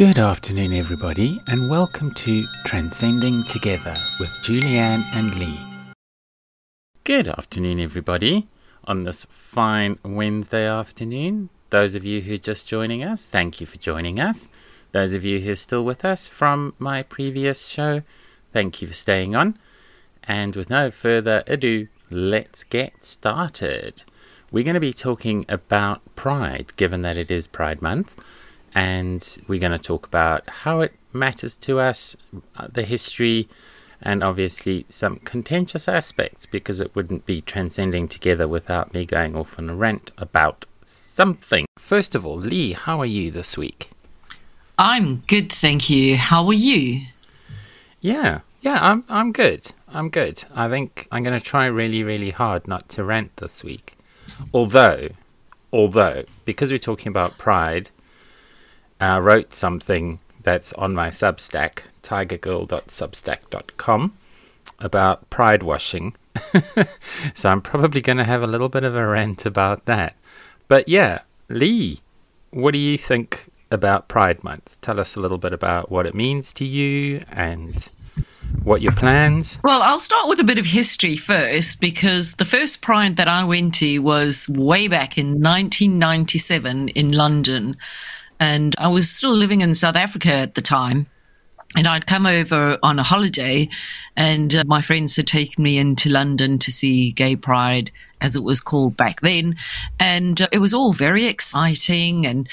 Good afternoon, everybody, and welcome to Transcending Together with Julianne and Lee. Good afternoon, everybody, on this fine Wednesday afternoon. Those of you who are just joining us, thank you for joining us. Those of you who are still with us from my previous show, thank you for staying on. And with no further ado, let's get started. We're going to be talking about pride, given that it is Pride Month and we're going to talk about how it matters to us, uh, the history, and obviously some contentious aspects because it wouldn't be transcending together without me going off on a rant about something. First of all, Lee, how are you this week? I'm good, thank you. How are you? Yeah, yeah, I'm I'm good. I'm good. I think I'm going to try really, really hard not to rant this week. Although, although because we're talking about pride, I wrote something that's on my Substack, tigergirl.substack.com, about pride washing. so I'm probably going to have a little bit of a rant about that. But yeah, Lee, what do you think about Pride Month? Tell us a little bit about what it means to you and what your plans? Well, I'll start with a bit of history first because the first Pride that I went to was way back in 1997 in London. And I was still living in South Africa at the time. And I'd come over on a holiday, and uh, my friends had taken me into London to see Gay Pride, as it was called back then. And uh, it was all very exciting. And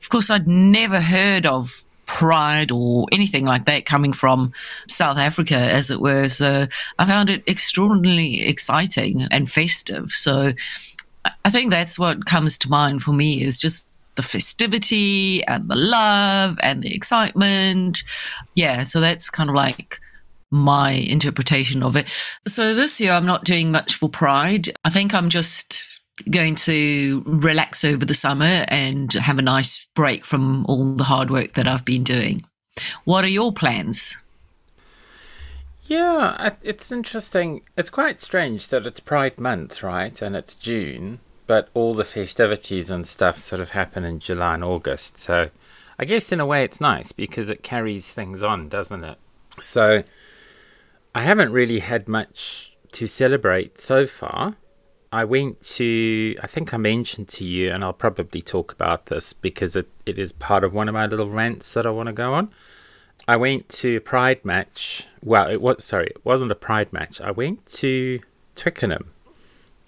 of course, I'd never heard of pride or anything like that coming from South Africa, as it were. So I found it extraordinarily exciting and festive. So I think that's what comes to mind for me is just the festivity and the love and the excitement. Yeah, so that's kind of like my interpretation of it. So this year I'm not doing much for Pride. I think I'm just going to relax over the summer and have a nice break from all the hard work that I've been doing. What are your plans? Yeah, it's interesting. It's quite strange that it's Pride Month, right? And it's June but all the festivities and stuff sort of happen in July and August. So I guess in a way it's nice because it carries things on, doesn't it? So I haven't really had much to celebrate so far. I went to, I think I mentioned to you, and I'll probably talk about this because it, it is part of one of my little rants that I want to go on. I went to a Pride match. Well, it was, sorry, it wasn't a Pride match. I went to Twickenham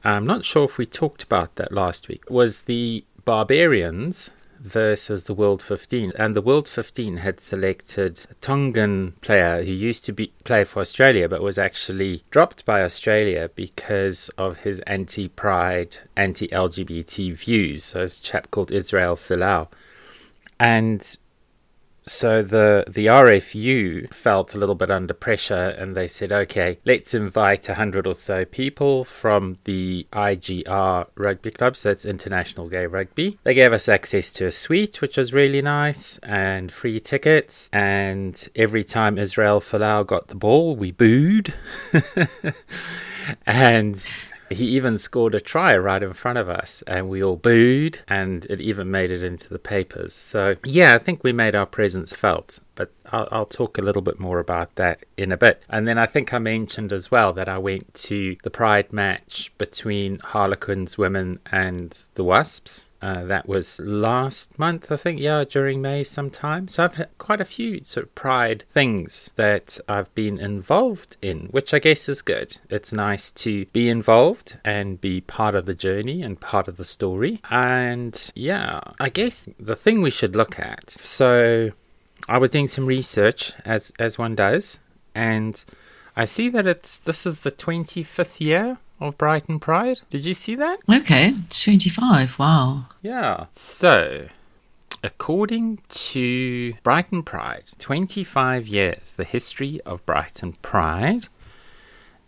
I'm not sure if we talked about that last week, was the Barbarians versus the World 15. And the World 15 had selected a Tongan player who used to be play for Australia but was actually dropped by Australia because of his anti pride, anti LGBT views. So a chap called Israel Folau. And so the the RFU felt a little bit under pressure, and they said, "Okay, let's invite a hundred or so people from the IGR Rugby Club, so that's International Gay Rugby." They gave us access to a suite, which was really nice, and free tickets. And every time Israel Folau got the ball, we booed, and he even scored a try right in front of us, and we all booed, and it even made it into the papers. So, yeah, I think we made our presence felt, but I'll, I'll, talk a little bit more about that in a bit. And then I think I mentioned as well that I went to the Pride match between Harlequins women and the Wasps. Uh, that was last month, I think, yeah, during May sometime. So I've had quite a few sort of pride things that I've been involved in, which I guess is good. It's nice to be involved and be part of the journey and part of the story. And yeah, I guess the thing we should look at. So I was doing some research as as one does, and I see that it's this is the 25th year of Brighton Pride. Did you see that? Okay, 25. Wow. Yeah. So, according to Brighton Pride, 25 years, the history of Brighton Pride.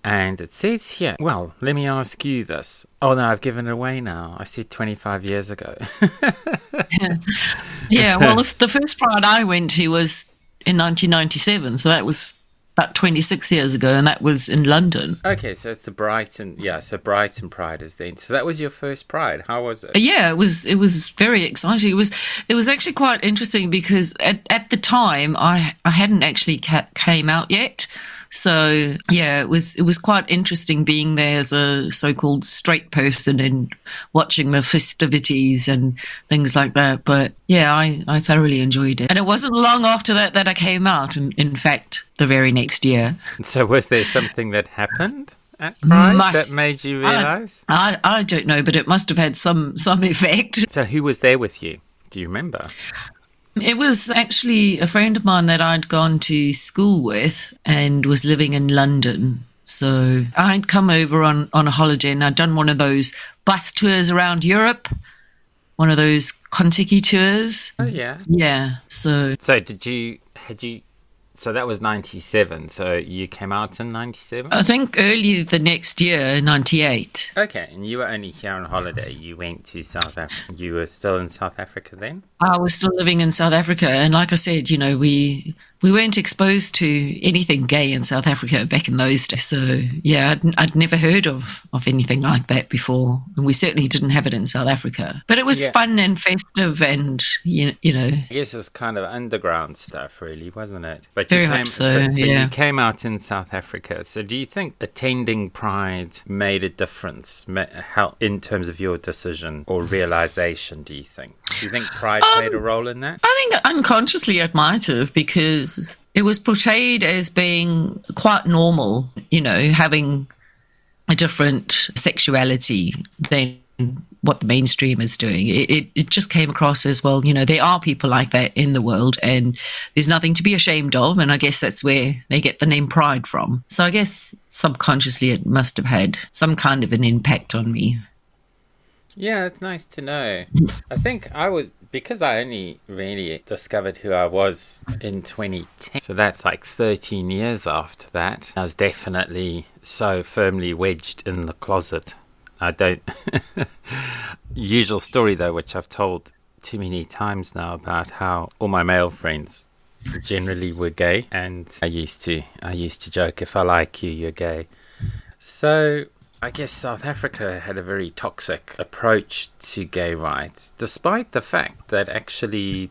And it says here, well, let me ask you this. Oh no, I've given it away now. I said 25 years ago. yeah, yeah, well, the, the first Pride I went to was in 1997, so that was about 26 years ago, and that was in London. Okay, so it's the Brighton, yeah. So Brighton Pride is then. So that was your first Pride. How was it? Yeah, it was. It was very exciting. It was. It was actually quite interesting because at at the time I I hadn't actually ca- came out yet. So yeah, it was it was quite interesting being there as a so-called straight person and watching the festivities and things like that. But yeah, I, I thoroughly enjoyed it. And it wasn't long after that that I came out. And in fact, the very next year. So was there something that happened? At Pride Must- that made you realise? I I don't know, but it must have had some some effect. So who was there with you? Do you remember? It was actually a friend of mine that I'd gone to school with and was living in London. So I'd come over on, on a holiday and I'd done one of those bus tours around Europe, one of those Contiki tours. Oh yeah. Yeah. So So did you had you? So that was ninety seven. So you came out in ninety seven. I think early the next year, 98. Okay, and you were only here on holiday. You went to South Africa. You were still in South Africa then. I was still living in South Africa. And like I said, you know, we. We weren't exposed to anything gay in South Africa back in those days. So, yeah, I'd, I'd never heard of, of anything like that before. And we certainly didn't have it in South Africa. But it was Yeah. fun and festive and, you, you know, I guess it was kind of underground stuff, really, wasn't it? But Very you came, much so, yeah. you came out in South Africa. So do you think attending Pride made a difference how, in terms of your decision or realization? Do you think? Do you think Pride Um, played a role in that? I think unconsciously it might have because it was portrayed as being quite normal, you know, having a different sexuality than what the mainstream is doing. It, it, it just came across as well, you know, there are people like that in the world and there's nothing to be ashamed of. And I guess that's where they get the name Pride from. So I guess subconsciously it must have had some kind of an impact on me. Yeah, it's nice to know. I think I was because I only really discovered who I was in 2010. So that's like 13 years after that. I was definitely so firmly wedged in the closet. I don't. Usual story though, which I've told too many times now about how all my male friends generally were gay, and I used to I used to joke if I like you, you're gay. So I guess South Africa had a very toxic approach to gay rights, despite the fact that actually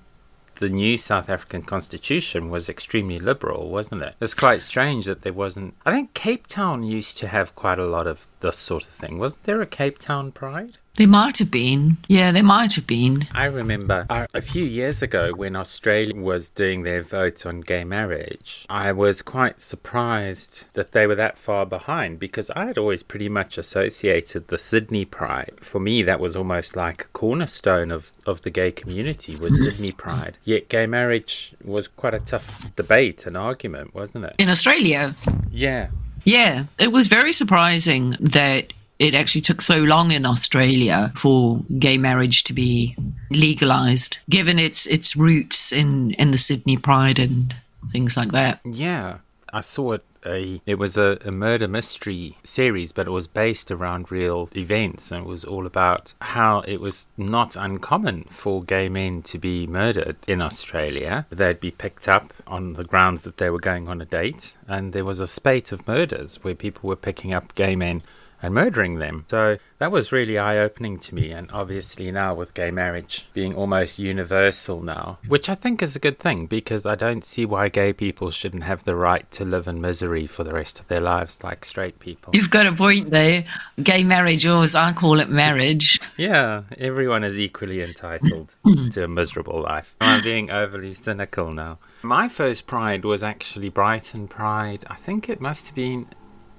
the new South African constitution was extremely liberal, wasn't it? It's quite strange that there wasn't. I think Cape Town used to have quite a lot of this sort of thing. Wasn't there a Cape Town Pride? There might have been. Yeah, there might have been. I remember uh, a few years ago when Australia was doing their vote on gay marriage, I was quite surprised that they were that far behind because I had always pretty much associated the Sydney Pride. For me, that was almost like a cornerstone of, of the gay community was Sydney Pride. Yet gay marriage was quite a tough debate and argument, wasn't it? In Australia, Yeah. Yeah, it was very surprising that it actually took so long in Australia for gay marriage to be legalized, given its its roots in in the Sydney Pride and things like that. Yeah, I saw it. A it was a, a murder mystery series, but it was based around real events, and it was all about how it was not uncommon for gay men to be murdered in Australia. They'd be picked up on the grounds that they were going on a date, and there was a spate of murders where people were picking up gay men and murdering them. So that was really eye opening to me. And obviously, now with gay marriage being almost universal now, which I think is a good thing because I don't see why gay people shouldn't have the right to live in misery for the rest of their lives like straight people. You've got a point there. Gay marriage, or as I call it, marriage. Yeah, everyone is equally entitled to a miserable life. I'm being overly cynical now. My first Pride was actually Brighton Pride. I think it must have been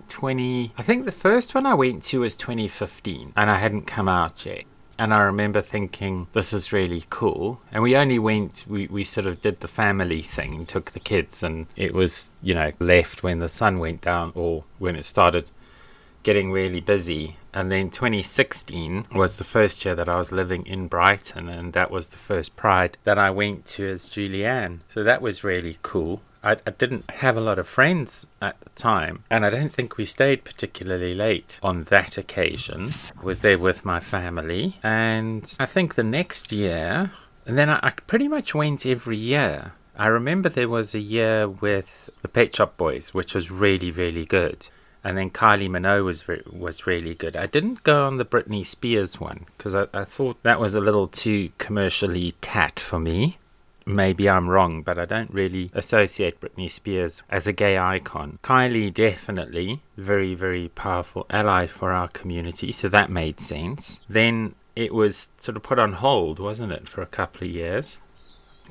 20. I think the first one I went to was 2015, and I hadn't come out yet. And I remember thinking, this is really cool. And we only went, we, we sort of did the family thing, took the kids, and it was, you know, left when the sun went down or when it started getting really busy. And then 2016 was the first year that I was living in Brighton, and that was the first Pride that I went to as Julianne. So that was really cool. I, I didn't have a lot of friends at the time, and I don't think we stayed particularly late on that occasion. I was there with my family, and I think the next year, and then I, I pretty much went every year I remember there was a year with the Pet Shop Boys, which was really, really good. And then Kylie Minogue was was really good. I didn't go on the Britney Spears one because I, I thought that was a little too commercially tat for me. Maybe I'm wrong, but I don't really associate Britney Spears as a gay icon. Kylie definitely very very powerful ally for our community, so that made sense. Then it was sort of put on hold, wasn't it, for a couple of years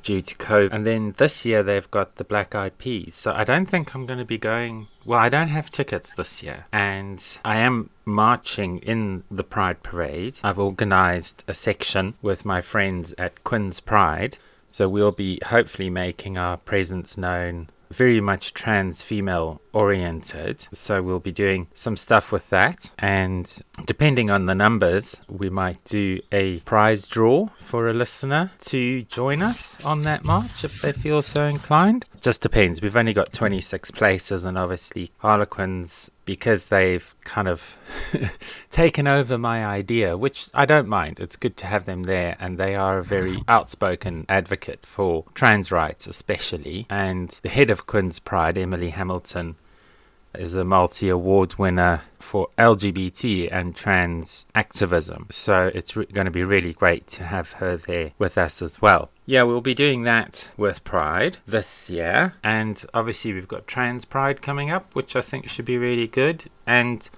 due to COVID. And then this year they've got the Black Eyed Peas. So I don't think I'm going to be going. Well, I don't have tickets this year. And I am marching in the Pride Parade. I've organized a section with my friends at Quins Pride. So we'll be hopefully making our presence known very much trans female oriented. So we'll be doing some stuff with that. And depending on the numbers, we might do a prize draw for a listener to join us on that march if they feel so inclined. Just depends. We've only got 26 places, and obviously, Harlequins, because they've kind of taken over my idea, which I don't mind. It's good to have them there, and they are a very outspoken advocate for trans rights, especially. And the head of Quins Pride, Emily Hamilton, is a multi award winner for LGBT and trans activism. So it's re- going to be really great to have her there with us as well. Yeah, we'll be doing that with Pride this year. And obviously, we've got Trans Pride coming up, which I think should be really good. And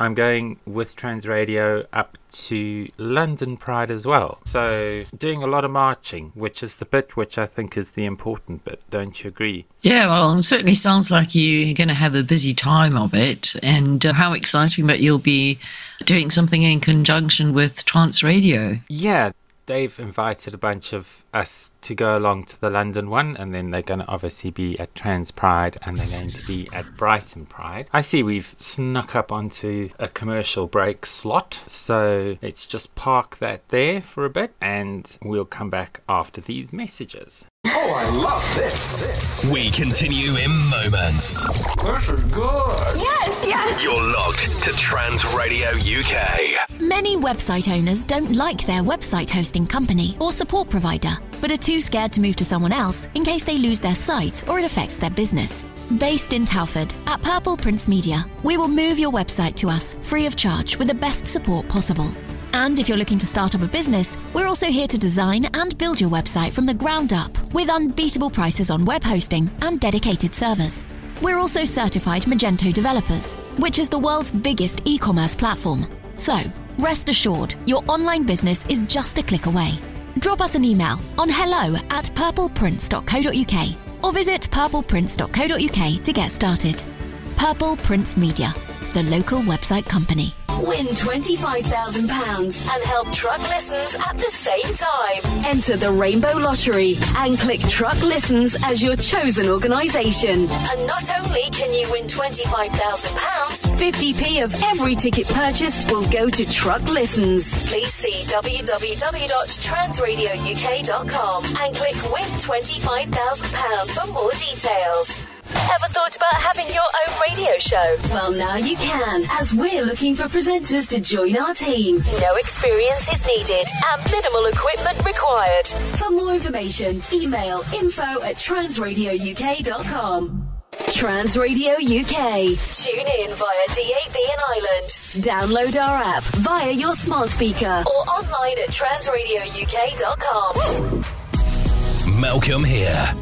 I'm going with Trans Radio up to London Pride as well. So, doing a lot of marching, which is the bit which I think is the important bit. Don't you agree? Yeah, well, it certainly sounds like you're going to have a busy time of it. And uh, how exciting that you'll be doing something in conjunction with Trans Radio. Yeah, they've invited a bunch of us to go along to the London one, and then they're going to obviously be at Trans Pride and they're going to be at Brighton Pride. I see we've snuck up onto a commercial break slot, so let's just park that there for a bit and we'll come back after these messages. Oh, I love this. We continue in moments. This is good. Yes, yes. You're logged to Trans Radio UK. Many website owners don't like their website hosting company or support provider, but are too scared to move to someone else in case they lose their site or it affects their business. Based in Telford, at Purple Prince Media, we will move your website to us free of charge with the best support possible. And if you're looking to start up a business, we're also here to design and build your website from the ground up with unbeatable prices on web hosting and dedicated servers. We're also certified Magento developers, which is the world's biggest e commerce platform. So, rest assured, your online business is just a click away. Drop us an email on hello at purpleprince.co.uk or visit purpleprince.co.uk to get started. Purple Prince Media, the local website company. Win £25,000 and help truck listens at the same time. Enter the Rainbow Lottery and click Truck Listens as your chosen organisation. And not only can you win £25,000, 50p of every ticket purchased will go to Truck Listens. Please see www.transradiouk.com and click Win £25,000 for more details. Ever thought about having your own radio show? Well, now you can, as we're looking for presenters to join our team. No experience is needed and minimal equipment required. For more information, email info at transradiouk.com. Trans Radio UK. Tune in via DAB in Ireland. Download our app via your smart speaker or online at transradiouk.com. Malcolm here.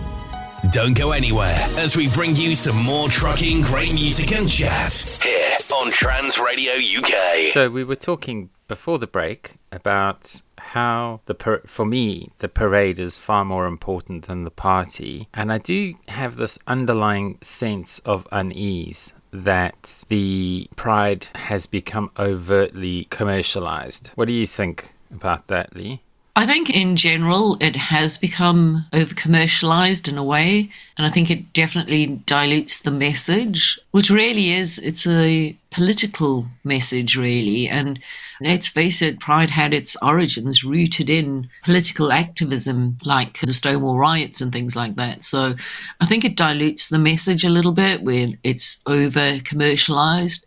Don't go anywhere as we bring you some more trucking, great music, and chat here on Trans Radio UK. So we were talking before the break about how the par- for me the parade is far more important than the party, and I do have this underlying sense of unease that the pride has become overtly commercialized. What do you think about that, Lee? I think in general it has become over commercialized in a way, and I think it definitely dilutes the message, which really is it's a political message, really. And let's face it, Pride had its origins rooted in political activism, like the Stonewall riots and things like that. So I think it dilutes the message a little bit when it's over commercialized.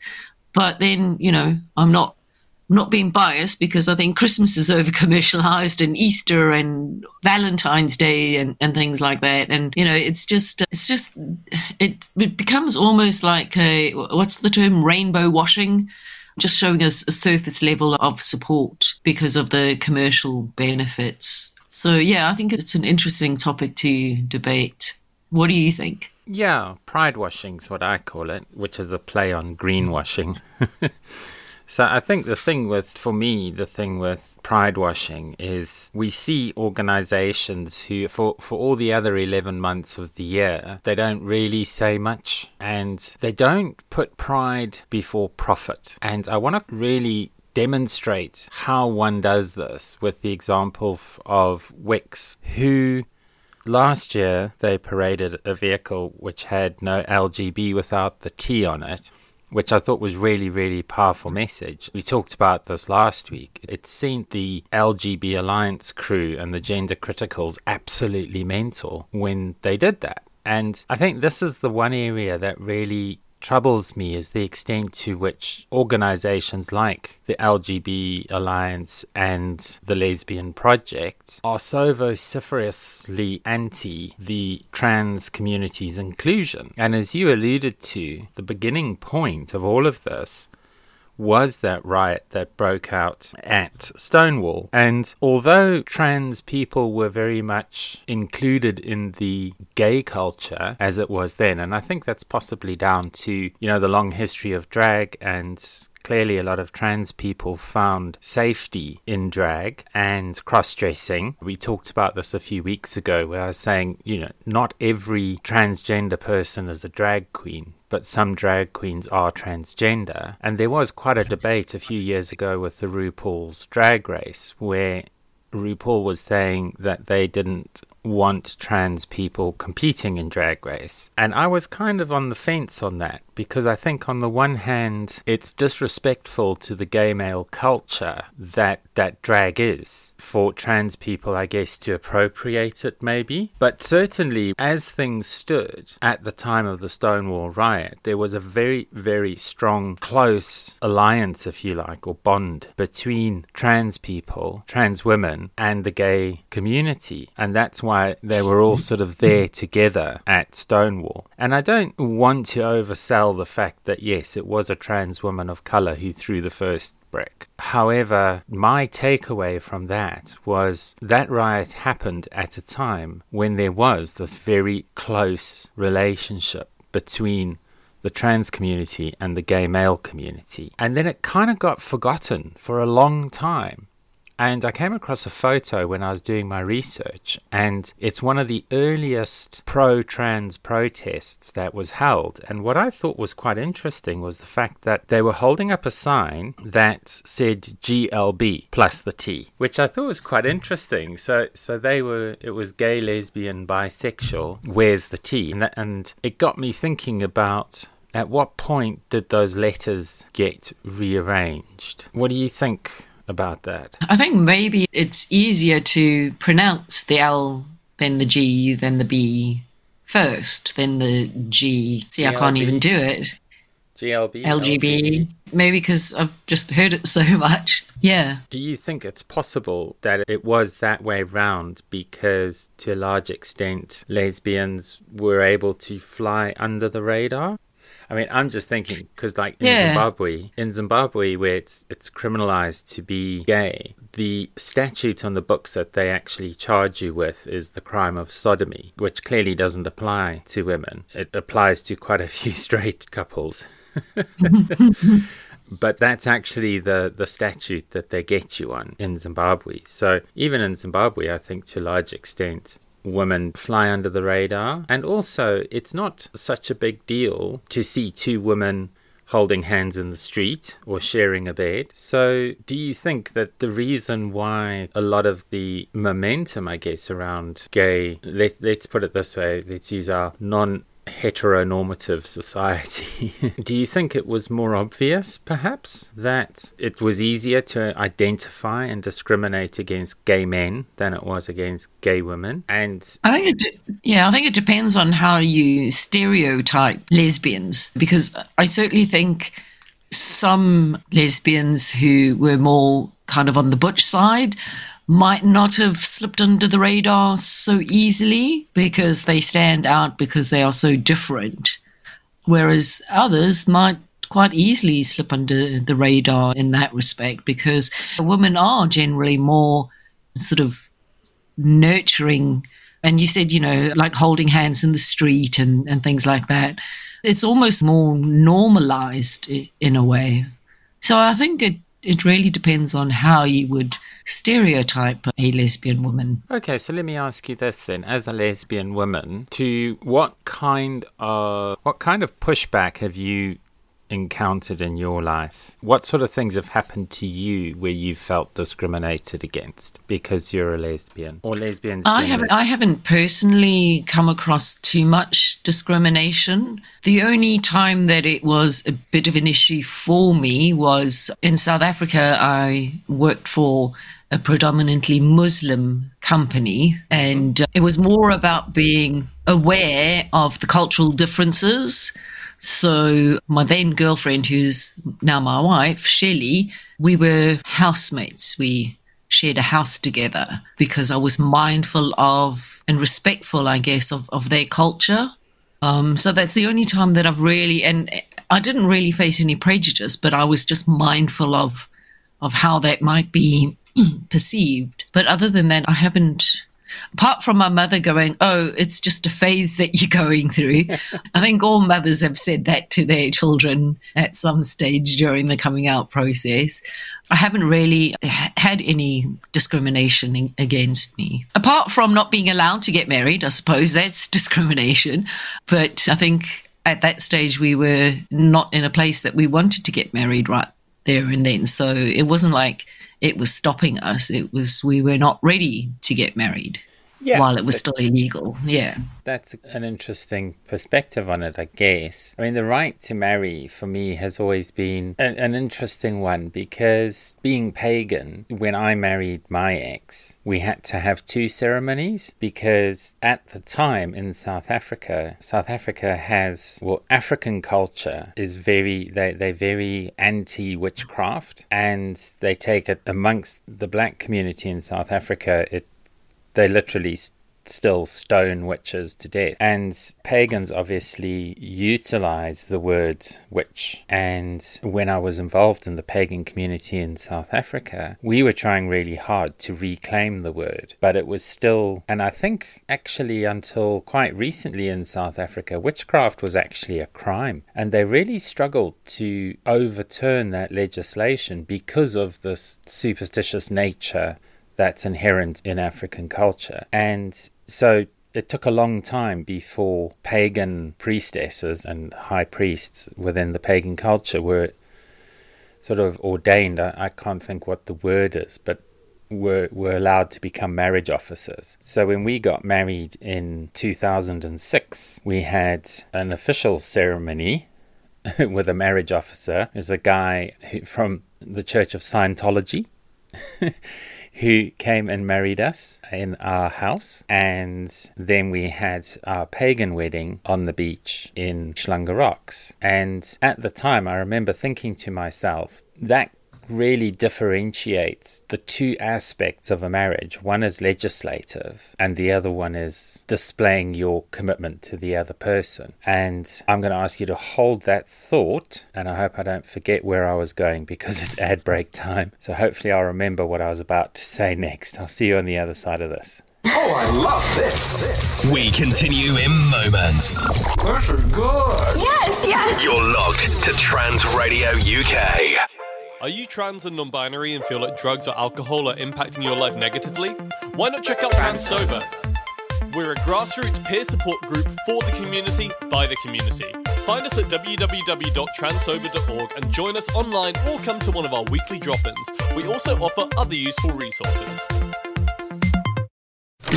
But then, you know, I'm not not being biased because I think Christmas is over commercialized and Easter and Valentine's Day and, and things like that. And, you know, it's just, it's just, it, it becomes almost like a, what's the term, rainbow washing? Just showing us a surface level of support because of the commercial benefits. So, yeah, I think it's an interesting topic to debate. What do you think? Yeah, pride washing is what I call it, which is a play on greenwashing. So I think the thing with, for me, the thing with pride washing is we see organizations who, for, for all the other 11 months of the year, they don't really say much and they don't put pride before profit. And I want to really demonstrate how one does this with the example of Wix, who last year they paraded a vehicle which had no LGB without the T on it which I thought was really, really powerful message. We talked about this last week. It sent the LGB Alliance crew and the gender criticals absolutely mental when they did that. And I think this is the one area that really troubles me is the extent to which organizations like the LGB Alliance and the Lesbian Project are so vociferously anti the trans community's inclusion. And as you alluded to, the beginning point of all of this was that riot that broke out at Stonewall. And although trans people were very much included in the gay culture as it was then, and I think that's possibly down to, you know, the long history of drag and clearly a lot of trans people found safety in drag and cross dressing. We talked about this a few weeks ago where I was saying, you know, not every transgender person is a drag queen but some drag queens are transgender. And there was quite a debate a few years ago with the RuPaul's Drag Race where RuPaul was saying that they didn't want trans people competing in Drag Race. And I was kind of on the fence on that because I think on the one hand it's disrespectful to the gay male culture that that drag is for trans people I guess to appropriate it maybe but certainly as things stood at the time of the Stonewall riot there was a very very strong close alliance if you like or bond between trans people trans women and the gay community and that's why they were all sort of there together at Stonewall and I don't want to oversell the fact that yes, it was a trans woman of color who threw the first brick. However, my takeaway from that was that riot happened at a time when there was this very close relationship between the trans community and the gay male community. And then it kind of got forgotten for a long time. And I came across a photo when I was doing my research, and it's one of the earliest pro trans protests that was held. And what I thought was quite interesting was the fact that they were holding up a sign that said GLB plus the T, which I thought was quite interesting. So, so they were, it was gay, lesbian, bisexual, where's the T? And, that, and it got me thinking about at what point did those letters get rearranged? What do you think? About that? I think maybe it's easier to pronounce the L than the G than the B first, than the G. See, I can't even do it. GLB? LGB. Maybe because I've just heard it so much. Yeah. Do you think it's possible that it was that way round because, to a large extent, lesbians were able to fly under the radar? I mean, I'm just thinking because, like in yeah. Zimbabwe, in Zimbabwe, where it's it's criminalized to be gay, the statute on the books that they actually charge you with is the crime of sodomy, which clearly doesn't apply to women. It applies to quite a few straight couples. but that's actually the, the statute that they get you on in Zimbabwe. So even in Zimbabwe, I think to a large extent, women fly under the radar. And also, it's not such a big deal to see two women holding hands in the street or sharing a bed. So, do you think that the reason why a lot of the momentum, I guess, around gay, let, let's put it this way, let's use our non heteronormative society, do you think it was more obvious, perhaps, that it was easier to identify and discriminate against gay men than it was against gay women? And I think it, de- yeah, I think it depends on how you stereotype lesbians, because I certainly think some lesbians who were more kind of on the butch side might not have slipped under the radar so easily because they stand out because they are so different. Whereas others might quite easily slip under the radar in that respect because women are generally more sort of nurturing. And you said, you know, like holding hands in the street and, and things like that. It's almost more normalized in a way. So I think it, it really depends on how you would stereotype a lesbian woman. Okay, so let me ask you this then: as a lesbian woman, to what kind of what kind of pushback have you encountered in your life? What sort of things have happened to you where you felt discriminated against because you're a lesbian or lesbians? I haven't. I haven't personally come across too much discrimination. The only time that it was a bit of an issue for me was in South Africa. I worked for a predominantly Muslim company, and it was more about being aware of the cultural differences so my then girlfriend, who's now my wife, Shelley, we were housemates. We shared a house together because I was mindful of and respectful, I guess, of, of their culture. Um, so that's the only time that I've really, and I didn't really face any prejudice, but I was just mindful of of how that might be perceived. But other than that, I haven't apart from my mother going, Oh, it's just a phase that you're going through. I think all mothers have said that to their children at some stage during the coming out process. I haven't really had any discrimination against me. Apart from not being allowed to get married, I suppose that's discrimination. But I think at that stage we were not in a place that we wanted to get married right there and then. So it wasn't like it was stopping us. It was we were not ready to get married yeah, while it was still illegal. Yeah. That's an interesting perspective on it, I guess. I mean, the right to marry for me has always been an, an interesting one because being pagan, when I married my ex, we had to have two ceremonies because at the time in South Africa, South Africa has, well, African culture is very, they, they're very anti witchcraft and they take it amongst the black community in South Africa. It they literally still stone witches to death. And pagans obviously utilize the word witch. And when I was involved in the pagan community in South Africa, we were trying really hard to reclaim the word. But it was still, and I think actually until quite recently in South Africa, witchcraft was actually a crime. And they really struggled to overturn that legislation because of this superstitious nature that's inherent in African culture. And so it took a long time before pagan priestesses and high priests within the pagan culture were sort of ordained. I, I, can't think what the word is, but were were allowed to become marriage officers. So when we got married in 2006, we had an official ceremony with a marriage officer. There's a guy who, from the Church of Scientology. who came and married us in our house. And then we had our pagan wedding on the beach in Umhlanga Rocks. And at the time, I remember thinking to myself, that really differentiates the two aspects of a marriage. One is legislative, and the other one is displaying your commitment to the other person. And I'm going to ask you to hold that thought, and I hope I don't forget where I was going because it's ad break time. So hopefully I'll remember what I was about to say next. I'll see you on the other side of this. Oh, I love this. We continue in moments. This is good. Yes, yes. You're locked to Trans Radio UK. Are you trans and non binary and feel like drugs or alcohol are impacting your life negatively? Why not check out Trans Sober? We're a grassroots peer support group for the community by the community. Find us at www.transober.org and join us online or come to one of our weekly drop ins. We also offer other useful resources.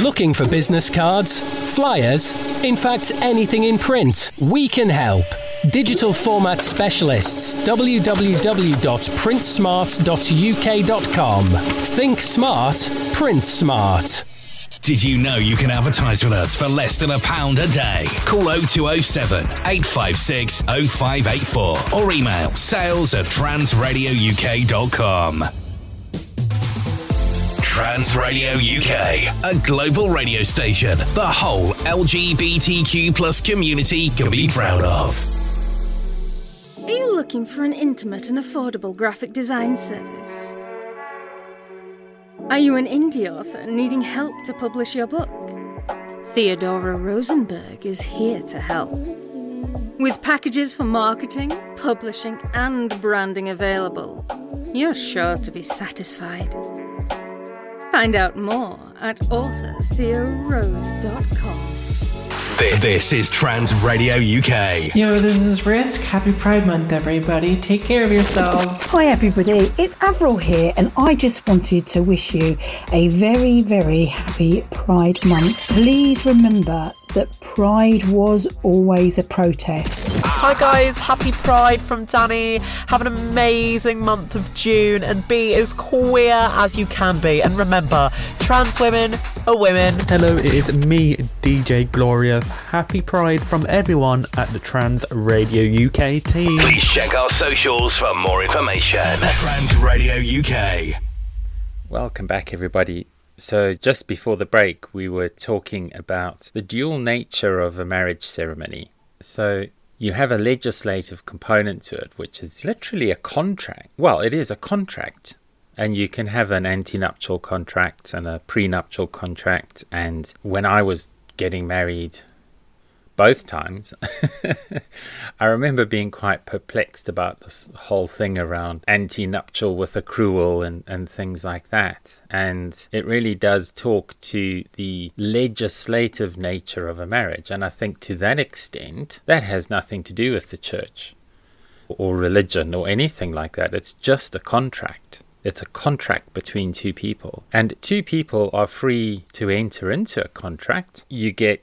Looking for business cards, flyers, in fact, anything in print? We can help. Digital format specialists www.printsmart.uk.com. Think smart, print smart. Did you know you can advertise with us for less than a pound a day? Call 0207 856 0584 or email sales at transradiouk.com. Trans Radio UK, a global radio station the whole LGBTQ plus community can be proud of. Are you looking for an intimate and affordable graphic design service? Are you an indie author needing help to publish your book? Theodora Rosenberg is here to help. With packages for marketing, publishing, and branding available, you're sure to be satisfied. Find out more at authortheorose.com. This is Trans Radio UK. Yo, this is Risk. Happy Pride Month, everybody. Take care of yourselves. Hi, everybody. It's Avril here, and I just wanted to wish you a very, very happy Pride Month. Please remember that Pride was always a protest. Hi guys, happy Pride from Danny. Have an amazing month of June and be as queer as you can be. And remember, trans women are women. Hello, it is me, DJ Gloria. Happy Pride from everyone at the Trans Radio UK team. Please check our socials for more information. Trans Radio UK. Welcome back, everybody. So, just before the break, we were talking about the dual nature of a marriage ceremony. So, you have a legislative component to it, which is literally a contract. Well, it is a contract. And you can have an antenuptial contract and a prenuptial contract. And when I was getting married, both times, I remember being quite perplexed about this whole thing around anti nuptial with accrual and, and things like that. And it really does talk to the legislative nature of a marriage. And I think to that extent, that has nothing to do with the church or religion or anything like that. It's just a contract. It's a contract between two people. And two people are free to enter into a contract. You get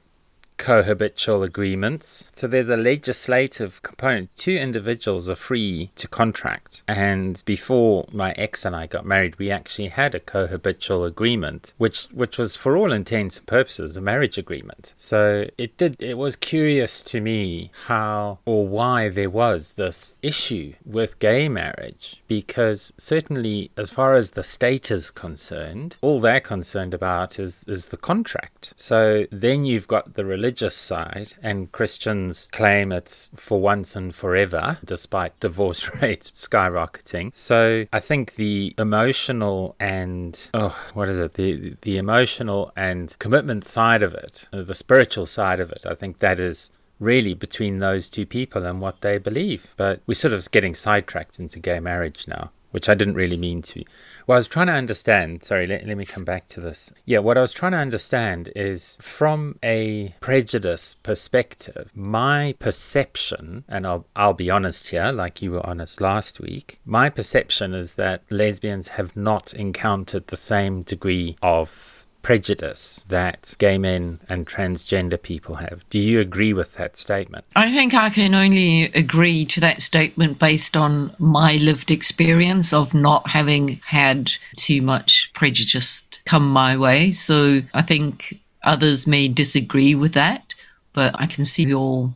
cohabitual agreements. So there's a legislative component. Two individuals are free to contract. And before my ex and I got married, we actually had a cohabitual agreement, which which was for all intents and purposes a marriage agreement. So it did it was curious to me how or why there was this issue with gay marriage because certainly as far as the state is concerned, all they're concerned about is is the contract. So then you've got the religious side, and Christians claim it's for once and forever, despite divorce rates skyrocketing. So I think the emotional and oh, what is it? The the emotional and commitment side of it, uh, the spiritual side of it. I think that is really between those two people and what they believe. But we're sort of getting sidetracked into gay marriage now, which I didn't really mean to. Well, I was trying to understand. Sorry, let, let me come back to this. Yeah, what I was trying to understand is from a prejudice perspective, my perception, and I'll, I'll be honest here, like you were honest last week, my perception is that lesbians have not encountered the same degree of prejudice that gay men and transgender people have. Do you agree with that statement? I think I can only agree to that statement based on my lived experience of not having had too much prejudice come my way. So I think others may disagree with that, but I can see your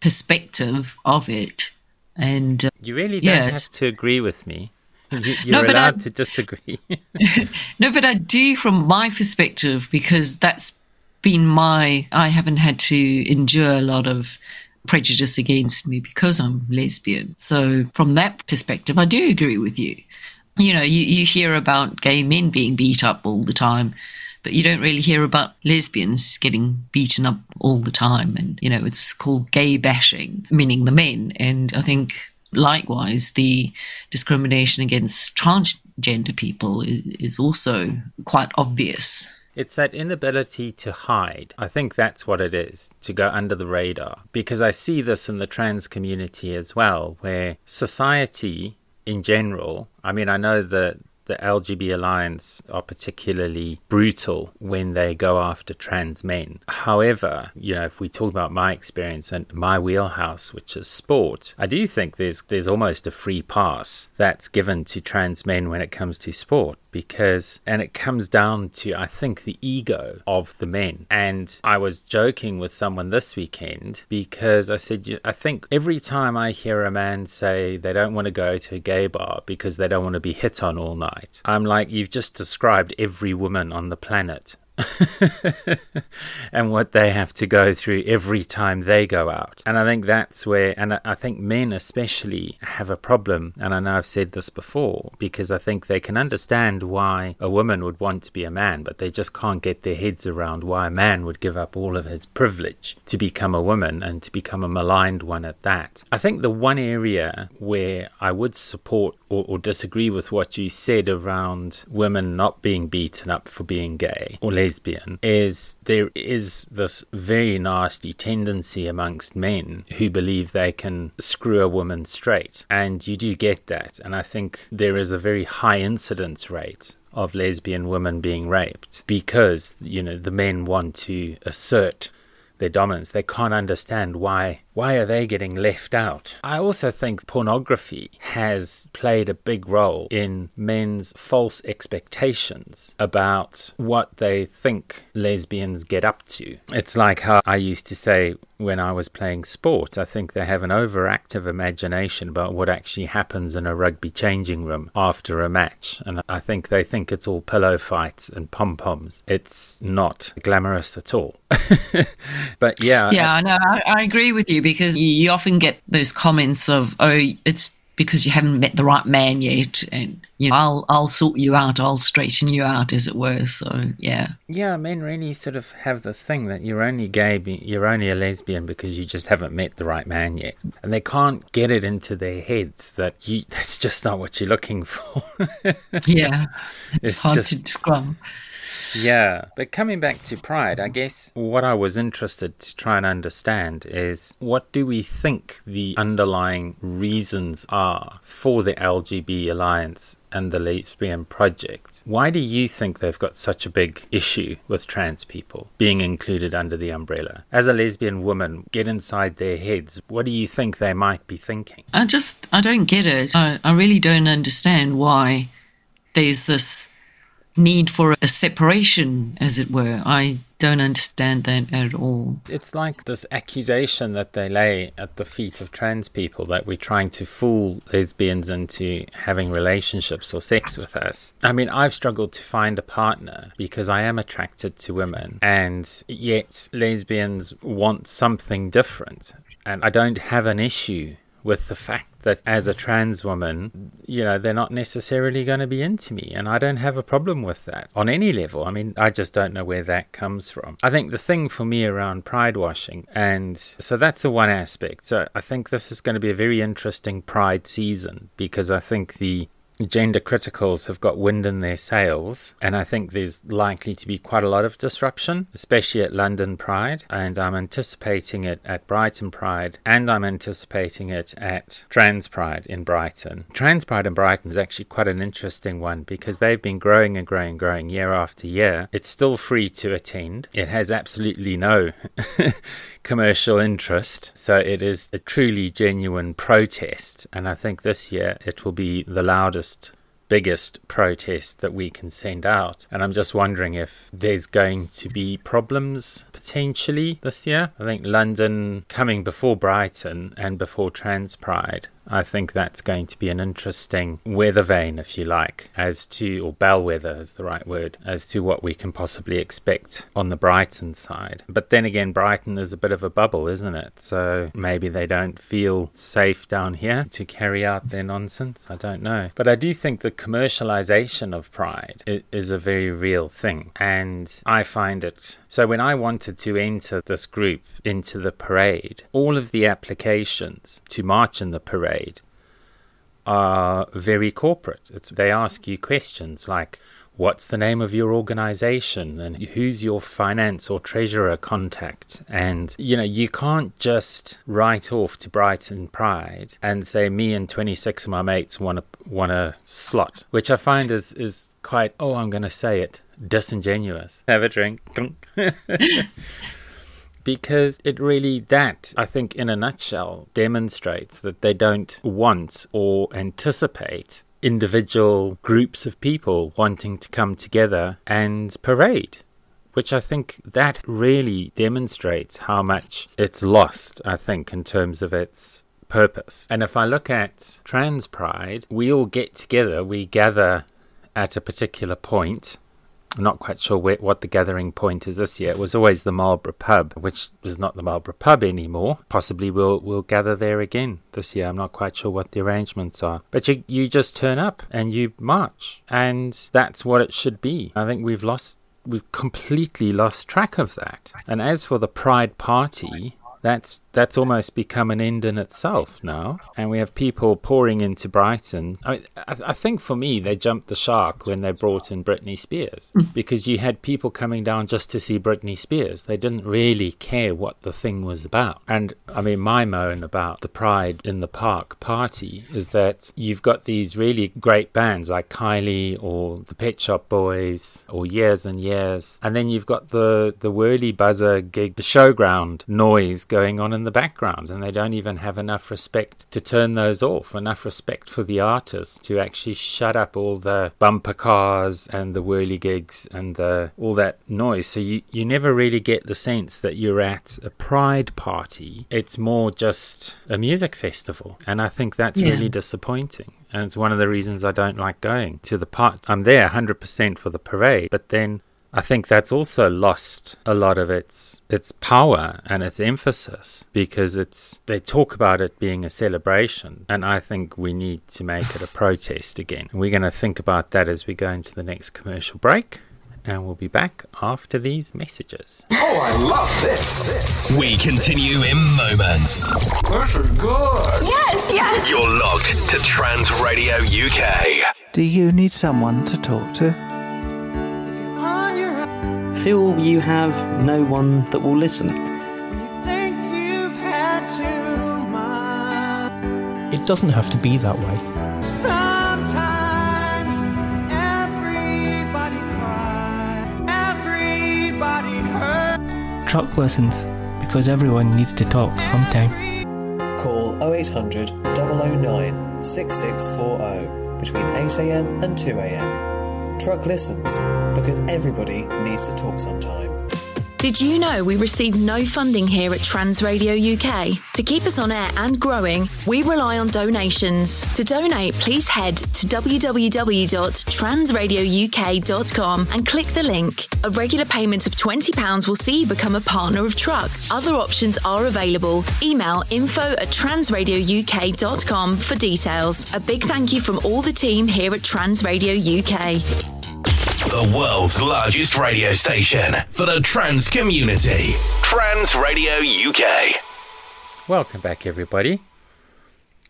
perspective of it. And uh, you really don't yeah, have to agree with me. You're No, but allowed I- to disagree. No, but I do from my perspective because that's been my. I haven't had to endure a lot of prejudice against me because I'm lesbian. So from that perspective, I do agree with you. You know, you, you hear about gay men being beat up all the time, but you don't really hear about lesbians getting beaten up all the time. And, you know, it's called gay bashing, meaning the men. And I think likewise, the discrimination against transgender people is, is also quite obvious. It's that inability to hide. I think that's what it is, to go under the radar. Because I see this in the trans community as well, where society in general, I mean, I know that the LGB Alliance are particularly brutal when they go after trans men. However, you know, if we talk about my experience and my wheelhouse, which is sport, I do think there's there's almost a free pass that's given to trans men when it comes to sport because, and it comes down to, I think, the ego of the men. And I was joking with someone this weekend because I said, I think every time I hear a man say they don't want to go to a gay bar because they don't want to be hit on all night, I'm like, you've just described every woman on the planet and what they have to go through every time they go out. And I think that's where, and I think men especially have a problem. And I know I've said this before because I think they can understand why a woman would want to be a man, but they just can't get their heads around why a man would give up all of his privilege to become a woman and to become a maligned one at that. I think the one area where I would support or, or disagree with what you said around women not being beaten up for being gay or lesbian is there is this very nasty tendency amongst men who believe they can screw a woman straight. And you do get that. And I think there is a very high incidence rate of lesbian women being raped because, you know, the men want to assert their dominance. They can't understand why why are they getting left out? I also think pornography has played a big role in men's false expectations about what they think lesbians get up to. It's like how I used to say when I was playing sport, I think they have an overactive imagination about what actually happens in a rugby changing room after a match. And I think they think it's all pillow fights and pom poms. It's not glamorous at all. but yeah. Yeah, I, know. I, I agree with you because you often get those comments of, oh, it's because you haven't met the right man yet and you know I'll I'll sort you out I'll straighten you out as it were so yeah. Yeah men really sort of have this thing that you're only gay you're only a lesbian because you just haven't met the right man yet. And they can't get it into their heads that you that's just not what you're looking for. Yeah it's, it's hard just, to describe yeah, but coming back to pride, I guess what I was interested to try and understand is what do we think the underlying reasons are for the LGB Alliance and the Lesbian Project? Why do you think they've got such a big issue with trans people being included under the umbrella? As a lesbian woman, get inside their heads. What do you think they might be thinking? I just, I don't get it. I, I really don't understand why there's this need for a separation, as it were. I don't understand that at all. It's like this accusation that they lay at the feet of trans people that we're trying to fool lesbians into having relationships or sex with us. I mean, I've struggled to find a partner because I am attracted to women, and yet lesbians want something different. And I don't have an issue with the fact that as a trans woman, you know, they're not necessarily going to be into me. And I don't have a problem with that on any level. I mean, I just don't know where that comes from. I think the thing for me around pride washing, and so that's the one aspect. So I think this is going to be a very interesting pride season because I think the gender criticals have got wind in their sails, and I think there's likely to be quite a lot of disruption, especially at London Pride. And I'm anticipating it at Brighton Pride, and I'm anticipating it at Trans Pride in Brighton. Trans Pride in Brighton is actually quite an interesting one because they've been growing and growing and growing year after year. It's still free to attend, it has absolutely no commercial interest. So it is a truly genuine protest. And I think this year it will be the loudest biggest protest that we can send out. And I'm just wondering if there's going to be problems potentially this year. I think London coming before Brighton and before Trans Pride I think that's going to be an interesting weather vane, if you like, as to, or bellwether is the right word, as to what we can possibly expect on the Brighton side. But then again, Brighton is a bit of a bubble, isn't it? So maybe they don't feel safe down here to carry out their nonsense. I don't know. But I do think the commercialization of pride is a very real thing. And I find it. So when I wanted to enter this group into the parade, all of the applications to march in the parade, are very corporate. It's, they ask you questions like, What's the name of your organization and who's your finance or treasurer contact? And you know, you can't just write off to Brighton Pride and say me and 26 of my mates want to want a slot, which I find is is quite oh, I'm going to say it, disingenuous. Have a drink. because it really, that, I think, in a nutshell, demonstrates that they don't want or anticipate individual groups of people wanting to come together and parade which I think that really demonstrates how much it's lost, I think, in terms of its purpose. And if I look at Trans Pride, we all get together, we gather at a particular point. I'm not quite sure where, what the gathering point is this year. It was always the Marlborough pub, which is not the Marlborough pub anymore. Possibly we'll we'll gather there again this year. I'm not quite sure what the arrangements are. But you you just turn up and you march, and that's what it should be. I think we've lost we've completely lost track of that. And as for the Pride Party, that's that's almost become an end in itself now. And we have people pouring into Brighton. I, mean, I, I, think for me, they jumped the shark when they brought in Britney Spears mm. because you had people coming down just to see Britney Spears. They didn't really care what the thing was about. And I mean, my moan about the Pride in the Park party is that you've got these really great bands like Kylie or the Pet Shop Boys or Years and Years. And then you've got the, the whirly buzzer gig, the showground noise going on in the background and they don't even have enough respect to turn those off, enough respect for the artists to actually shut up all the bumper cars and the whirligigs and the, all that noise. So you, you never really get the sense that you're at a pride party. It's more just a music festival. And I think that's yeah. really disappointing. And it's one of the reasons I don't like going to the part. I'm there 100% for the parade, but then I think that's also lost a lot of its its power and its emphasis because it's they talk about it being a celebration and I think we need to make it a protest again. And we're going to think about that as we go into the next commercial break and we'll be back after these messages. Oh, I love this. We continue in moments. This is good. Yes, yes. You're logged to Trans Radio UK. Do you need someone to talk to? Feel you have no one that will listen. It doesn't have to be that way. Sometimes everybody cry, everybody hurt. Truck lessons, because everyone needs to talk sometime. Call 0800 009 6640 between 8am and 2am. Truck listens because everybody needs to talk sometime. Did you know we receive no funding here at Trans Radio UK? To keep us on air and growing, we rely on donations. To donate, please head to www.transradiouk.com and click the link. A regular payment of £20 will see you become a partner of Truck. Other options are available. Email info at transradiouk.com for details. A big thank you from all the team here at Trans Radio UK the world's largest radio station for the trans community. Trans Radio UK. Welcome back, everybody.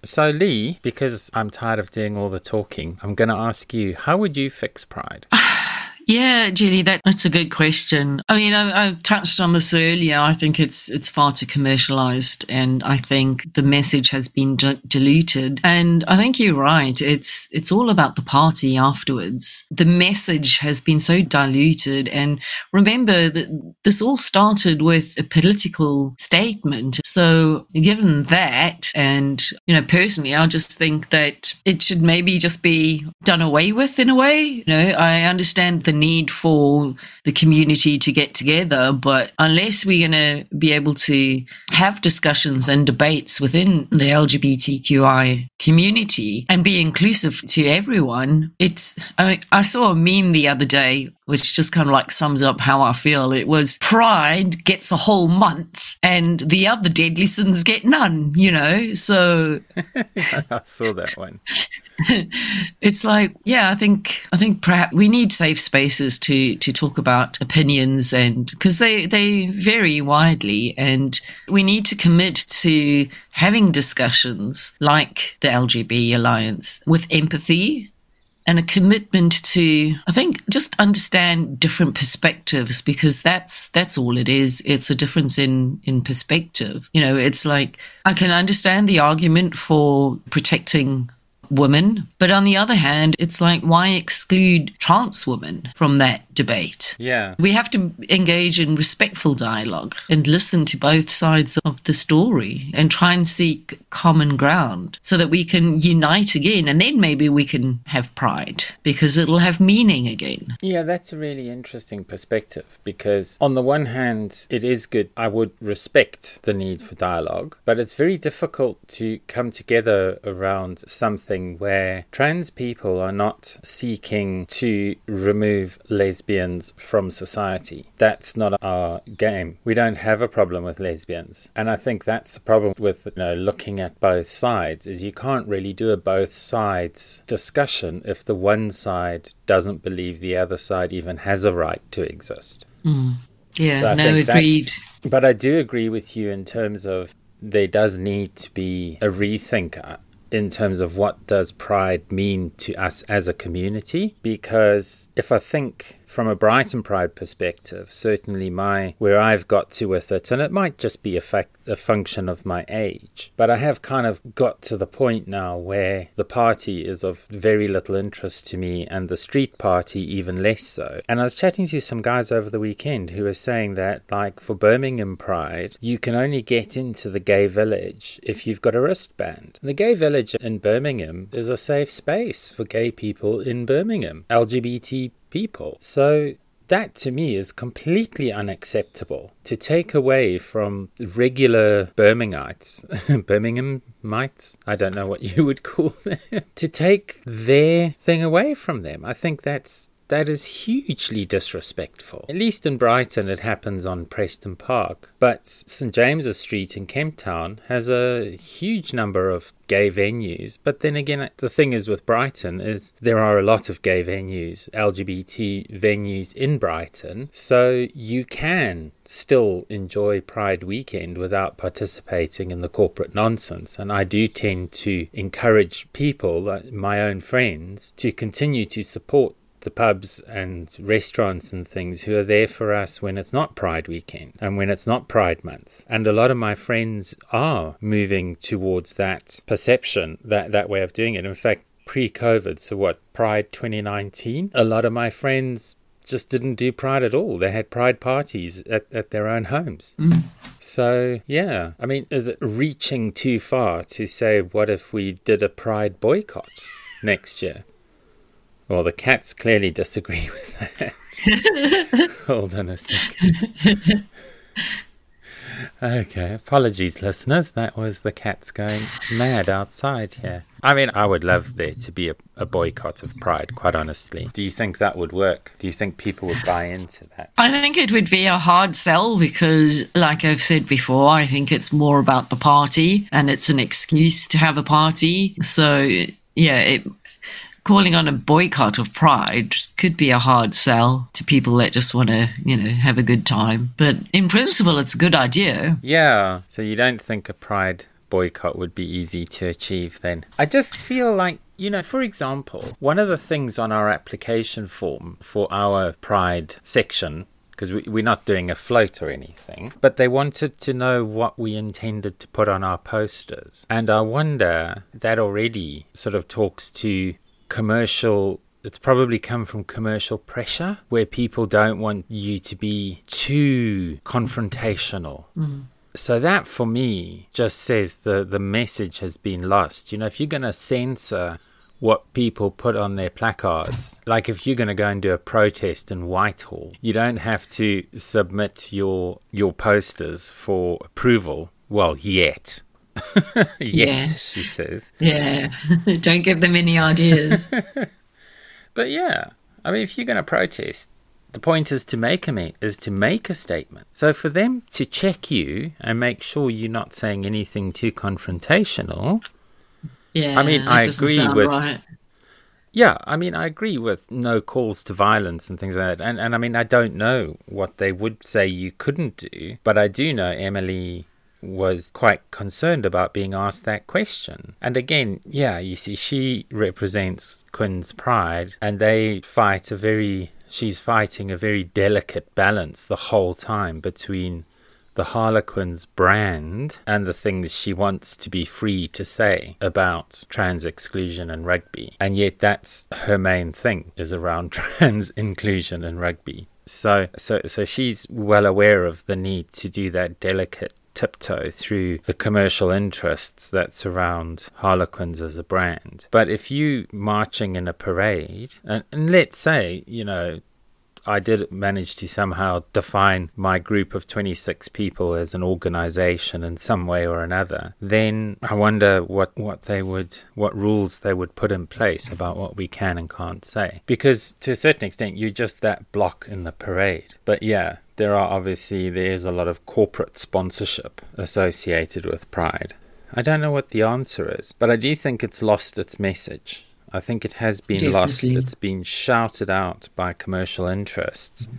So, Lee, because I'm tired of doing all the talking, I'm going to ask you how would you fix pride? Yeah, Jenny, that, that's a good question. I mean, I, I, touched on this earlier. I think it's it's far too commercialized, and I think the message has been d- diluted. And I think you're right. It's it's all about the party afterwards. The message has been so diluted. And remember that this all started with a political statement. So, given that, and you know, personally, I just think that it should maybe just be done away with in a way. You know, I understand the need for the community to get together, but unless we're going to be able to have discussions and debates within the LGBTQI community and be inclusive to everyone, it's, I, mean, I saw a meme the other day which just kind of like sums up how I feel. It was Pride gets a whole month and the other deadly sins get none, you know? So I saw that one. It's like, yeah, I think I think perhaps we need safe spaces to to talk about opinions and because they they vary widely and we need to commit to having discussions like the LGB Alliance with empathy and a commitment to i think just understand different perspectives because that's that's all it is. It's a difference in in perspective. You know it's like i can understand the argument for protecting women. But on the other hand, it's like, why exclude trans women from that debate? Yeah. We have to engage in respectful dialogue and listen to both sides of the story and try and seek common ground so that we can unite again. And then maybe we can have pride because it'll have meaning again. Yeah, that's a really interesting perspective because, on the one hand, it is good. I would respect the need for dialogue, but it's very difficult to come together around something where trans people are not seeking to remove lesbians from society. That's not our game. We don't have a problem with lesbians. And I think that's the problem with you know looking at both sides is you can't really do a both sides discussion if the one side doesn't believe the other side even has a right to exist. Mm. Yeah, So no, agreed. But I do agree with you in terms of there does need to be a rethink in terms of what does pride mean to us as a community because if I think from a Brighton Pride perspective, certainly my where I've got to with it, and it might just be a fact a function of my age, but I have kind of got to the point now where the party is of very little interest to me, and the street party even less so. And I was chatting to some guys over the weekend who were saying that, like for Birmingham Pride, you can only get into the gay village if you've got a wristband. The gay village in Birmingham is a safe space for gay people in Birmingham, LGBT people. So that to me is completely unacceptable to take away from regular Birminghites, Birminghamites, I don't know what you would call them, to take their thing away from them. I think that's that is hugely disrespectful. At least in Brighton, it happens on Preston Park. But St James's Street in Kemp Town has a huge number of gay venues. But then again, the thing is with Brighton is there are a lot of gay venues, LGBT venues in Brighton. So you can still enjoy Pride weekend without participating in the corporate nonsense. And I do tend to encourage people, my own friends, to continue to support the pubs and restaurants and things who are there for us when it's not Pride weekend and when it's not Pride month. And a lot of my friends are moving towards that perception, that, that way of doing it. In fact, pre COVID, so what, Pride 2019, a lot of my friends just didn't do Pride at all. They had Pride parties at, at their own homes. Mm. So, yeah. I mean, is it reaching too far to say, what if we did a Pride boycott next year? Well, the cats clearly disagree with that. Hold on a second. Okay, apologies, listeners. That was the cats going mad outside here. I mean, I would love there to be a, a boycott of Pride, quite honestly. Do you think that would work? Do you think people would buy into that? I think it would be a hard sell because, like I've said before, I think it's more about the party and it's an excuse to have a party. So, yeah, it, calling on a boycott of Pride could be a hard sell to people that just want to, you know, have a good time. But in principle, it's a good idea. Yeah. So you don't think a Pride boycott would be easy to achieve then? I just feel like you know, for example, one of the things on our application form for our Pride section because we, we're not doing a float or anything. But they wanted to know what we intended to put on our posters. And I wonder that already sort of talks to commercial. It's probably come from commercial pressure where people don't want you to be too confrontational. Mm. So that for me just says the, the message has been lost. You know, if you're going to censor what people put on their placards. Like if you're going to go and do a protest in Whitehall, you don't have to submit your your posters for approval. Well, yet. yet, Yeah. she says. Yeah. Don't give them any ideas. But yeah, I mean, if you're going to protest, the point is to make a me- is to make a statement. So for them to check you and make sure you're not saying anything too confrontational. Yeah. I mean, I agree with. Right. Yeah, I mean, I agree with no calls to violence and things like that. And and I mean, I don't know what they would say you couldn't do, but I do know Emily was quite concerned about being asked that question. And again, yeah, you see, she represents Quins pride, and they fight a very. She's fighting a very delicate balance the whole time between the Harlequins brand and the things she wants to be free to say about trans exclusion and rugby. And yet that's her main thing is around trans inclusion and rugby. So so so she's well aware of the need to do that delicate tiptoe through the commercial interests that surround Harlequins as a brand. But if you marching in a parade, and, and let's say, you know, I did manage to somehow define my group of 26 people as an organization in some way or another, then I wonder what, what they would, what rules they would put in place about what we can and can't say. Because to a certain extent, you're just that block in the parade. But yeah, there are obviously, there's a lot of corporate sponsorship associated with Pride. I don't know what the answer is, but I do think it's lost its message. I think it has been Definitely. lost. It's been shouted out by commercial interests. Mm-hmm.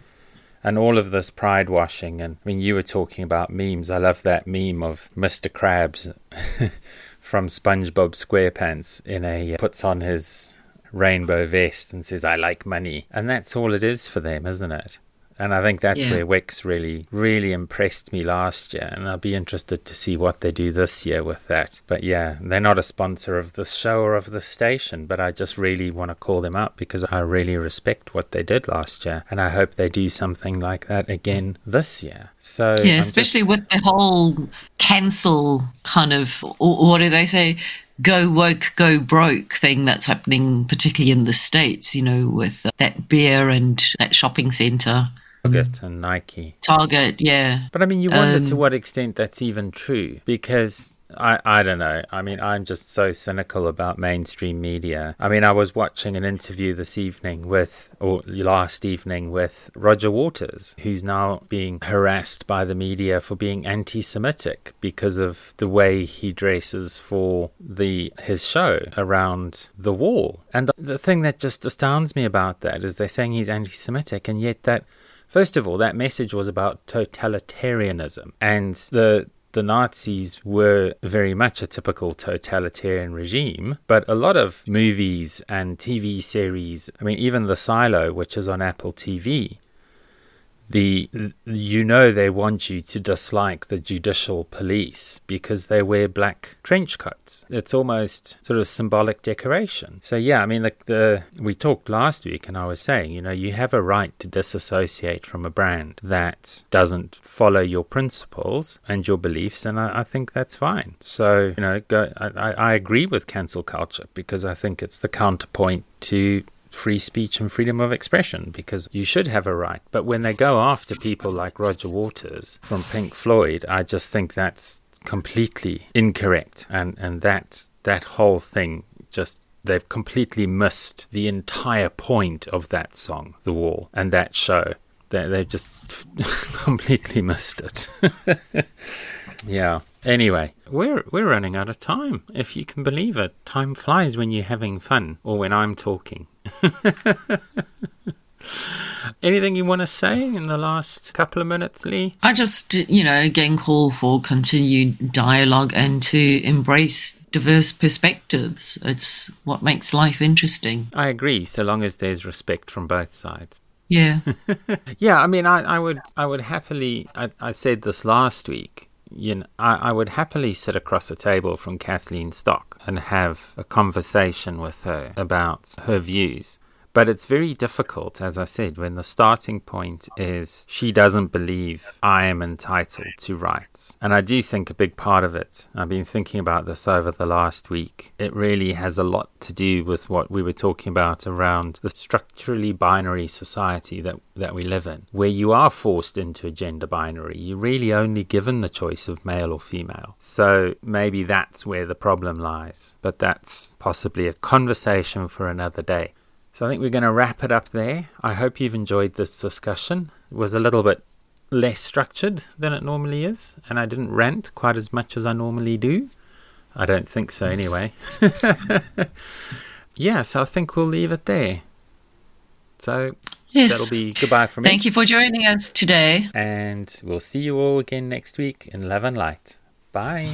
And all of this pride washing. And I mean, you were talking about memes. I love that meme of Mr. Krabs from SpongeBob SquarePants in a uh, puts on his rainbow vest and says, I like money. And that's all it is for them, isn't it? And I think that's Yeah. where Wix really, really impressed me last year. And I'll be interested to see what they do this year with that. But yeah, they're not a sponsor of the show or of the station, but I just really want to call them up because I really respect what they did last year. And I hope they do something like that again this year. So yeah, I'm especially with the whole cancel kind of, or what do they say? Go woke, go broke thing that's happening, particularly in the States, you know, with uh, that beer and that shopping centre. Target and Nike. Target, yeah. But I mean, you wonder to Um, what extent that's even true because. I, I don't know. I mean, I'm just so cynical about mainstream media. I mean, I was watching an interview this evening with, or last evening with Roger Waters, who's now being harassed by the media for being anti Semitic because of the way he dresses for the his show around the wall. And the, the thing that just astounds me about that is they're saying he's anti Semitic, and yet that First of all, that message was about totalitarianism, and the the Nazis were very much a typical totalitarian regime, but a lot of movies and TV series, I mean, even The Silo, which is on Apple TV, the you know they want you to dislike the judicial police because they wear black trench coats. It's almost sort of symbolic decoration. So yeah, I mean the, the we talked last week and I was saying, you know, you have a right to disassociate from a brand that doesn't follow your principles and your beliefs and I, I think that's fine. So, you know, go I, I I agree with cancel culture because I think it's the counterpoint to free speech and freedom of expression because you should have a right. But when they go after people like Roger Waters from Pink Floyd, I just think that's completely incorrect. And and that that whole thing just they've completely missed the entire point of that song, The Wall, and that show. They they've just completely missed it. yeah. Anyway, we're we're running out of time. If you can believe it, time flies when you're having fun or when I'm talking. Anything you want to say in the last couple of minutes, Lee? I just, you know, again call for continued dialogue and to embrace diverse perspectives. It's what makes life interesting. I agree, so long as there's respect from both sides. Yeah. yeah, I mean, I, I would, I would happily. I, I said this last week. You know, I, I would happily sit across the table from Kathleen Stock and have a conversation with her about her views. But it's very difficult, as I said, when the starting point is she doesn't believe I am entitled to rights. And I do think a big part of it, I've been thinking about this over the last week, it really has a lot to do with what we were talking about around the structurally binary society that, that we live in, where you are forced into a gender binary. You're really only given the choice of male or female. So maybe that's where the problem lies. But that's possibly a conversation for another day. So I think we're going to wrap it up there. I hope you've enjoyed this discussion. It was a little bit less structured than it normally is, and I didn't rant quite as much as I normally do. I don't think so, anyway. yeah, so I think we'll leave it there. So Yes. that'll be goodbye from me. Thank you for joining us today. And we'll see you all again next week in Love and Light. Bye.